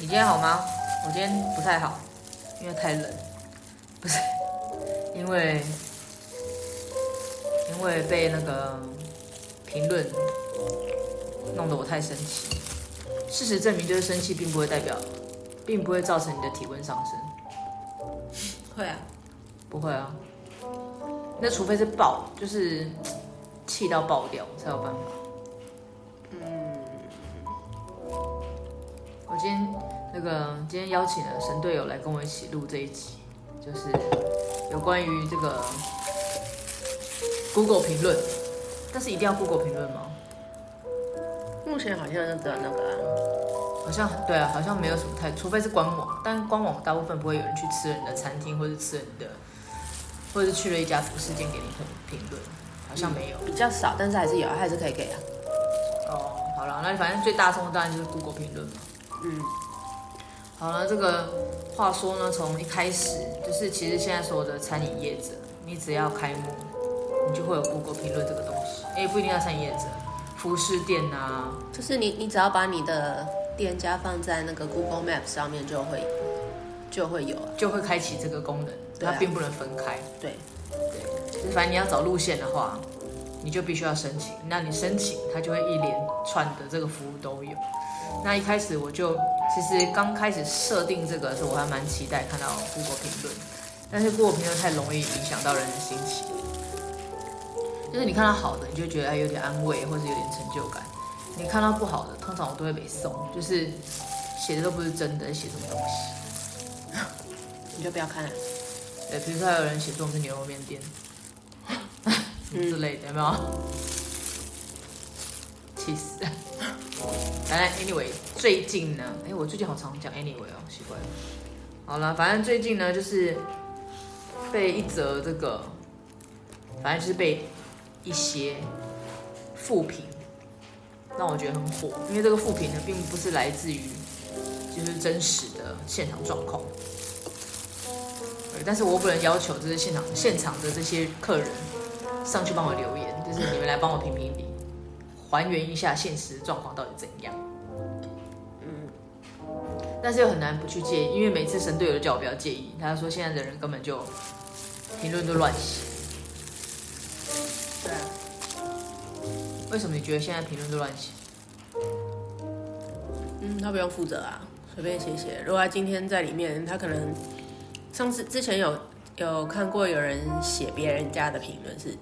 你今天好吗？我今天不太好，因为太冷，不是，因为因为被那个评论弄得我太生气。事实证明，就是生气并不会代表，并不会造成你的体温上升。会啊，不会啊。那除非是爆，就是气到爆掉才有办法。嗯，我今天那个今天邀请了神队友来跟我一起录这一集，就是有关于这个 Google 评论，但是一定要 Google 评论吗？目前好像那个那个、啊，好像对啊，好像没有什么太，除非是官网，但官网大部分不会有人去吃人的餐厅，或者吃人的，或者是去了一家服饰店给你评评论，好像没有，比较少，但是还是有，还是可以给啊。哦，好了，那反正最大众的当然就是 Google 评论嘛。嗯，好了，这个话说呢，从一开始就是其实现在所有的餐饮业者，你只要开幕，你就会有 Google 评论这个东西，也不一定要餐饮业者。服饰店啊，就是你，你只要把你的店家放在那个 Google Map 上面，就会就会有，就会开启这个功能，它并不能分开。对，对，就是反正你要找路线的话，你就必须要申请。那你申请，它就会一连串的这个服务都有。那一开始我就其实刚开始设定这个的时候，我还蛮期待看到 Google 评论，但是 Google 评论太容易影响到人的心情。就是你看到好的，你就觉得哎有点安慰，或者有点成就感。你看到不好的，通常我都会被送，就是写的都不是真的，写什么东西，你就不要看了。对，比如说还有人写说我们是牛肉面店，之类的，有没有？气死！来来，anyway，最近呢，哎，我最近好常讲 anyway 哦，奇怪。好了，反正最近呢，就是被一则这个，反正就是被。一些负评让我觉得很火，因为这个负评呢，并不是来自于就是真实的现场状况，但是我不能要求就是现场现场的这些客人上去帮我留言，就是你们来帮我评评理，还原一下现实状况到底怎样。但是又很难不去介意，因为每次神队友都叫我不要介意，他说现在的人根本就评论都乱写。对啊为什么你觉得现在评论都乱写？嗯，他不用负责啊，随便写写。如果他今天在里面，他可能上次之前有有看过有人写别人家的评论是，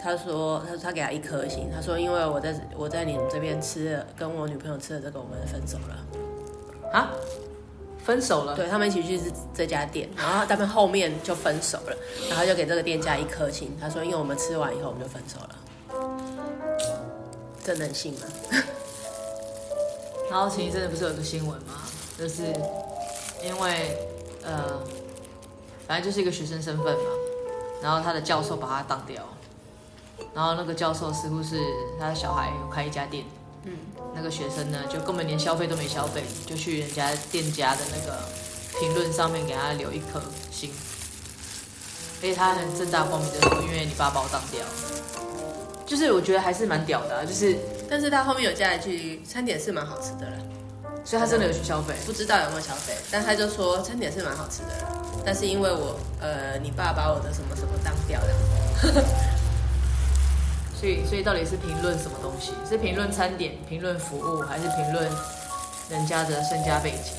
他说他说他给他一颗星，他说因为我在我在你们这边吃了，跟我女朋友吃了这个，我们分手了。啊？分手了？对，他们一起去这家店，然后他们后面就分手了，然后就给这个店家一颗星，他说因为我们吃完以后我们就分手了。这能信吗？然后前一阵子不是有个新闻吗？就是因为呃，反正就是一个学生身份嘛，然后他的教授把他当掉，然后那个教授似乎是他的小孩有开一家店，嗯，那个学生呢就根本连消费都没消费，就去人家店家的那个评论上面给他留一颗星，而且他很正大光明的说，因为你爸把我当掉。就是我觉得还是蛮屌的，啊，就是，但是他后面有加一句，餐点是蛮好吃的了，所以他真的有去消费，不知道有没有消费，但他就说餐点是蛮好吃的了，但是因为我，呃，你爸把我的什么什么当掉了，所以，所以到底是评论什么东西？是评论餐点、评论服务，还是评论人家的身家背景？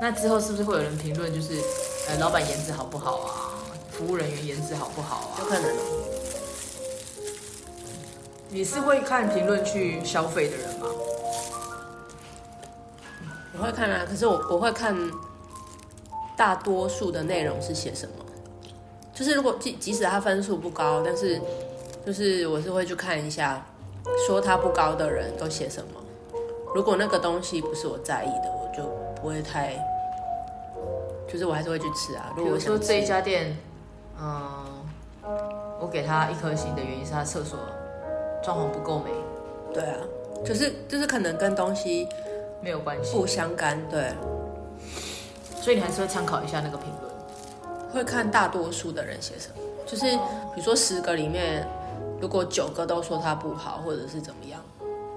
那之后是不是会有人评论，就是，呃，老板颜值好不好啊？服务人员颜值好不好啊？有可能哦。你是会看评论去消费的人吗？我会看啊，可是我我会看大多数的内容是写什么。就是如果即即使他分数不高，但是就是我是会去看一下，说他不高的人都写什么。如果那个东西不是我在意的，我就不会太，就是我还是会去吃啊。如果我说这一家店，嗯，我给他一颗星的原因是他厕所。装潢不够美，对啊，就是就是可能跟东西没有关系，不相干，对。所以你还是会参考一下那个评论，会看大多数的人写什么。就是比如说十个里面，如果九个都说他不好，或者是怎么样，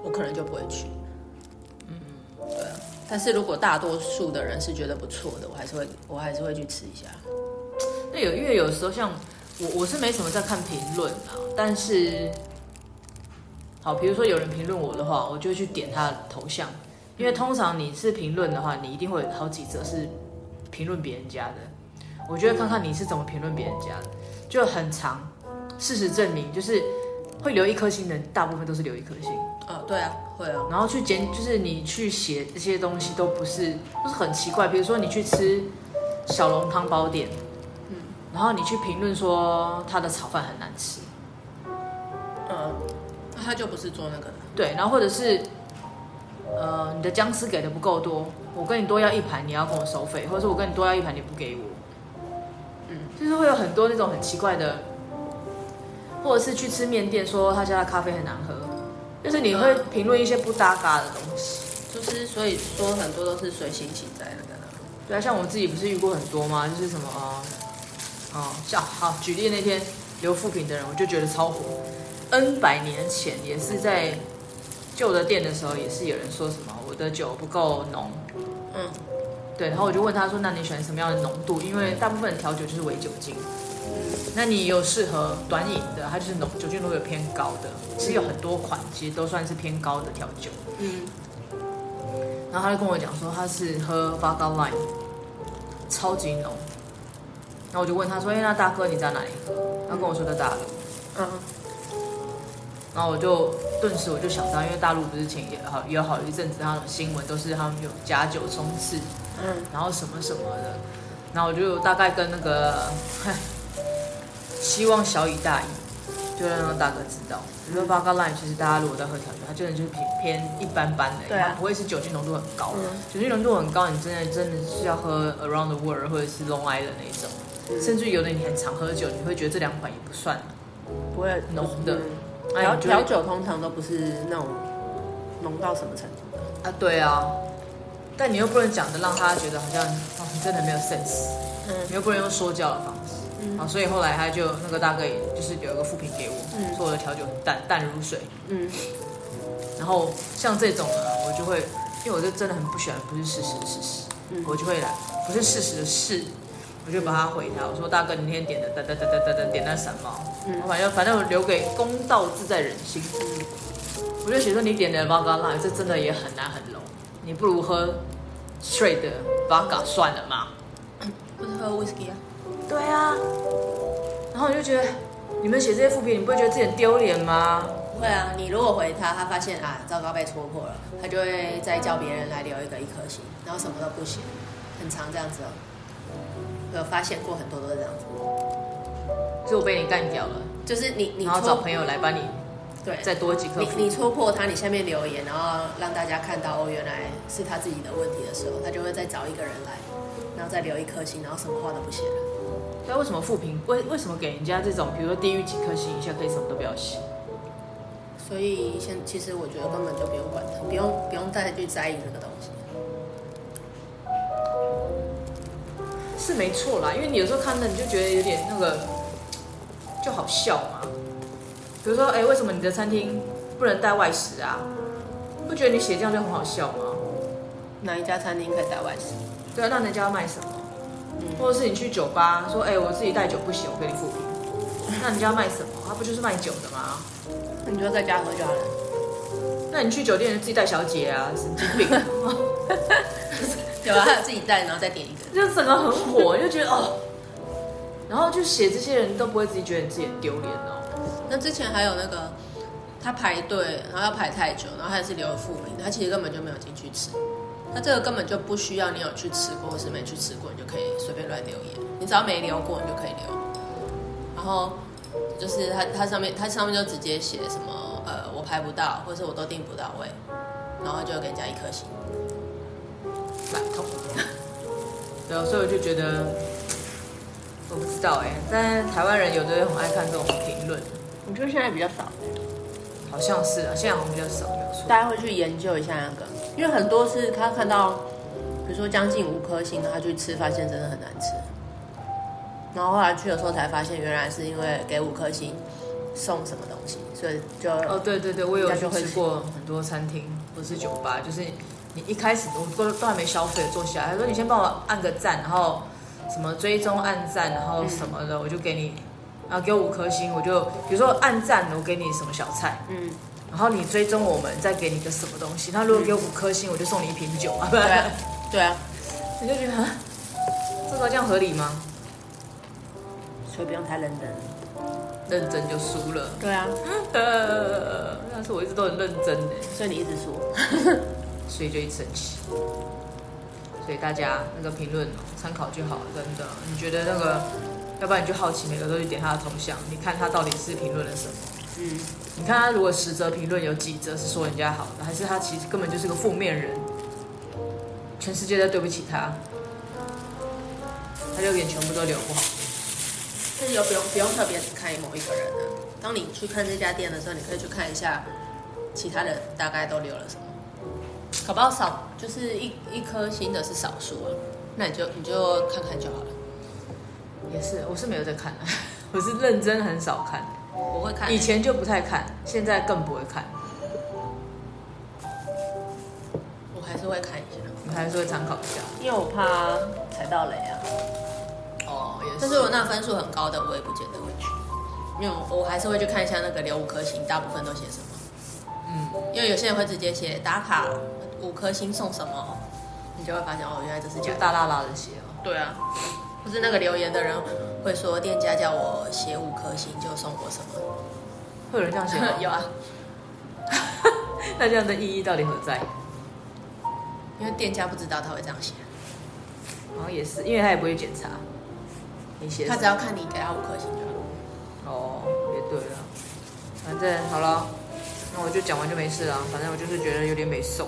我可能就不会去。嗯，对啊。但是如果大多数的人是觉得不错的，我还是会我还是会去吃一下。那有因为有时候像我我是没什么在看评论啊，但是好，比如说有人评论我的话，我就去点他的头像，因为通常你是评论的话，你一定会有好几则是评论别人家的。我觉得看看你是怎么评论别人家的，就很长。事实证明，就是会留一颗星的，大部分都是留一颗星。哦，对啊，会啊。然后去捡，就是你去写这些东西都不是，都是很奇怪。比如说你去吃小笼汤包店，嗯，然后你去评论说他的炒饭很难吃，嗯，那他就不是做那个的。对，然后或者是，呃，你的姜丝给的不够多，我跟你多要一盘，你要跟我收费，或者是我跟你多要一盘，你不给我，嗯，就是会有很多那种很奇怪的。或者是去吃面店，说他家的咖啡很难喝，就是你会评论一些不搭嘎的东西，就是所以说很多都是随心起在那个的。对啊，像我自己不是遇过很多吗？就是什么啊，哦，像好举例那天留负评的人，我就觉得超火。N 百年前也是在旧的店的时候，也是有人说什么我的酒不够浓，嗯，对，然后我就问他说，那你喜欢什么样的浓度？因为大部分调酒就是微酒精。那你有适合短饮的，它就是浓酒精度有偏高的，其实有很多款，其实都算是偏高的调酒。嗯。然后他就跟我讲说，他是喝 Vodka line，超级浓。然后我就问他说：“哎，那大哥你在哪里喝？”他跟我说在大陆。嗯。然后我就顿时我就想到，因为大陆不是前也好也有好一阵子，他的新闻都是他们有假酒冲刺，嗯，然后什么什么的。然后我就大概跟那个，希望小以大以，就让让大哥知道。比如说 Vodka Lime，其实大家如果在喝调酒，它真的就是偏偏一般般的，它不会是酒精浓度很高。嗯、酒精浓度很高，你真的真的是要喝 Around the World 或者是 Long Island 那一种，嗯、甚至有的你很常喝酒，你会觉得这两款也不算不会浓的。调调酒通常都不是那种浓到什么程度的啊？对啊。但你又不能讲的让他觉得好像哦，你真的没有 sense，嗯，你又不能用说教的方式，嗯，啊，所以后来他就那个大哥也就是有一个副评给我，嗯，说我的调酒很淡淡如水，嗯，然后像这种呢，我就会，因为我就真的很不喜欢不是事实的事实，嗯，我就会来不是事实的事，我就把他回他，我说大哥你那天点的哒哒哒哒哒哒点那什么，嗯，反正反正我留给公道自在人心，嗯，我就写说你点的 Vodka Lime 这真的也很难很浓。你不如喝 straight 的 vodka 算了嘛，不是喝 whisky 啊？对啊，然后我就觉得你们写这些副评，你不会觉得自己很丢脸吗？不会啊，你如果回他，他发现啊，糟糕被戳破了，他就会再叫别人来留一个一颗星，然后什么都不写，很长这样子哦。我有发现过很多都是这样子，就我被你干掉了，就是你你然后找朋友来帮你。对，再多几颗。你你戳破他，你下面留言，然后让大家看到哦，原来是他自己的问题的时候，他就会再找一个人来，然后再留一颗星，然后什么话都不写了。那为什么负评？为为什么给人家这种，比如说低于几颗星以下可以什么都不要写？所以现其实我觉得根本就不用管他，不用不用再去在意这个东西。是没错啦，因为你有时候看了你就觉得有点那个，就好笑嘛。比如说，哎，为什么你的餐厅不能带外食啊？不觉得你写这样就很好笑吗？哪一家餐厅可以带外食？对啊，那人家要卖什么？嗯，或者是你去酒吧说，哎，我自己带酒不行，我给你负评。那人家要卖什么？他不就是卖酒的吗？那你就在家喝就好了。那你去酒店自己带小姐啊，神经病！有啊，他有自己带，然后再点一个，就整个很火，就觉得哦，然后就写这些人都不会自己觉得自己很丢脸哦。那之前还有那个，他排队，然后要排太久，然后还是留了负评，他其实根本就没有进去吃。那这个根本就不需要你有去吃过或是没去吃过，你就可以随便乱留言。你只要没留过，你就可以留。然后就是他他上面他上面就直接写什么呃我排不到，或是我都订不到位，然后就给人家一颗星，蛮痛。对，所以我就觉得我不知道哎，但台湾人有的人很爱看这种评论。我觉得现在比较少，好像是啊，现在好像比较少，没有错。大家会去研究一下那个，因为很多是他看到，比如说将近五颗星，他去吃，发现真的很难吃。然后后来去的时候才发现，原来是因为给五颗星送什么东西，所以就哦，对对对，我有去吃过很多餐厅或是酒吧，就是你一开始我都都还没消费，坐下来，他说你先帮我按个赞，然后什么追踪暗赞，然后什么的，嗯、我就给你，然后给我五颗星，我就比如说暗赞，我给你什么小菜，嗯，然后你追踪我们，再给你个什么东西，那如果给我五颗星，我就送你一瓶酒啊，对啊，对啊，你就觉得这个这样合理吗？所以不用太认真，认真就输了。对啊，呃，但是我一直都很认真的，所以你一直输，所以就一直生气。所以大家那个评论参考就好了，真的。你觉得那个，要不然你就好奇，每个都去点他的头像，你看他到底是评论了什么？嗯，你看他如果十则评论有几则是说人家好的，还是他其实根本就是个负面人，全世界都对不起他，他就脸全部都留不好。其实又不用不用特别只看某一个人的。当你去看这家店的时候，你可以去看一下其他人大概都留了什么。搞不好少就是一一颗星的是少数啊，那你就你就看看就好了。也是，我是没有在看的，我是认真很少看。我会看，以前就不太看，现在更不会看。我还是会看一下，我还是会参考一下，因为我怕踩到雷啊。哦，也是但是我那分数很高的，我也不见得会去，因为我还是会去看一下那个留五颗星，大部分都写什么。嗯，因为有些人会直接写打卡五颗星送什么，你就会发现哦，原来这是假大大大的写哦。对啊，不是那个留言的人会说店家叫我写五颗星就送我什么，会有人这样写吗？有啊。那这样的意义到底何在？因为店家不知道他会这样写。好像也是，因为他也不会检查。他只要看你给他五颗星就好。哦，也对了，反正好了，那我就讲完就没事了。反正我就是觉得有点没送，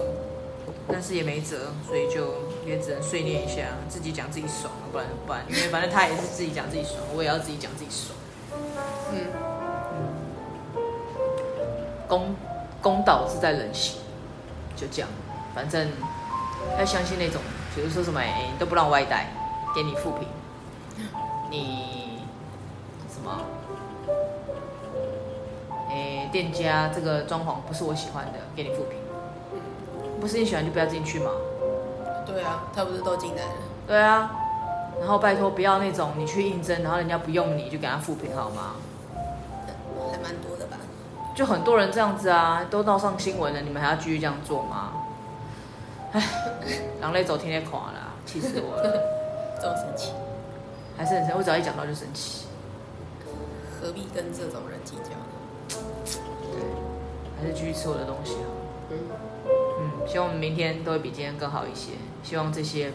但是也没辙，所以就也只能碎念一下，自己讲自己爽，不然怎么办？因为反正他也是自己讲自己爽，我也要自己讲自己爽。嗯嗯，公公道自在人心，就这样。反正要相信那种，比如说什么哎，你都不让外带，给你负评。你什么？哎，店家这个装潢不是我喜欢的，给你负评。不是你喜欢就不要进去嘛。对啊，他不是都进来了？对啊。然后拜托不要那种你去应征，然后人家不用你就给他复评好吗？还蛮多的吧。就很多人这样子啊，都闹上新闻了，你们还要继续这样做吗？哎，狼类走天天垮了，气死我了，这么生气。还是很生，我只要一讲到就生气，何必跟这种人计较呢？对，还是继续吃我的东西好。嗯嗯，希望我们明天都会比今天更好一些。希望这些，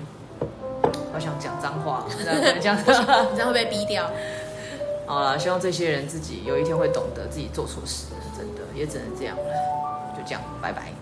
好想讲脏话，这样这样你这样会被逼掉。好了，希望这些人自己有一天会懂得自己做错事，真的也只能这样了。就这样，拜拜。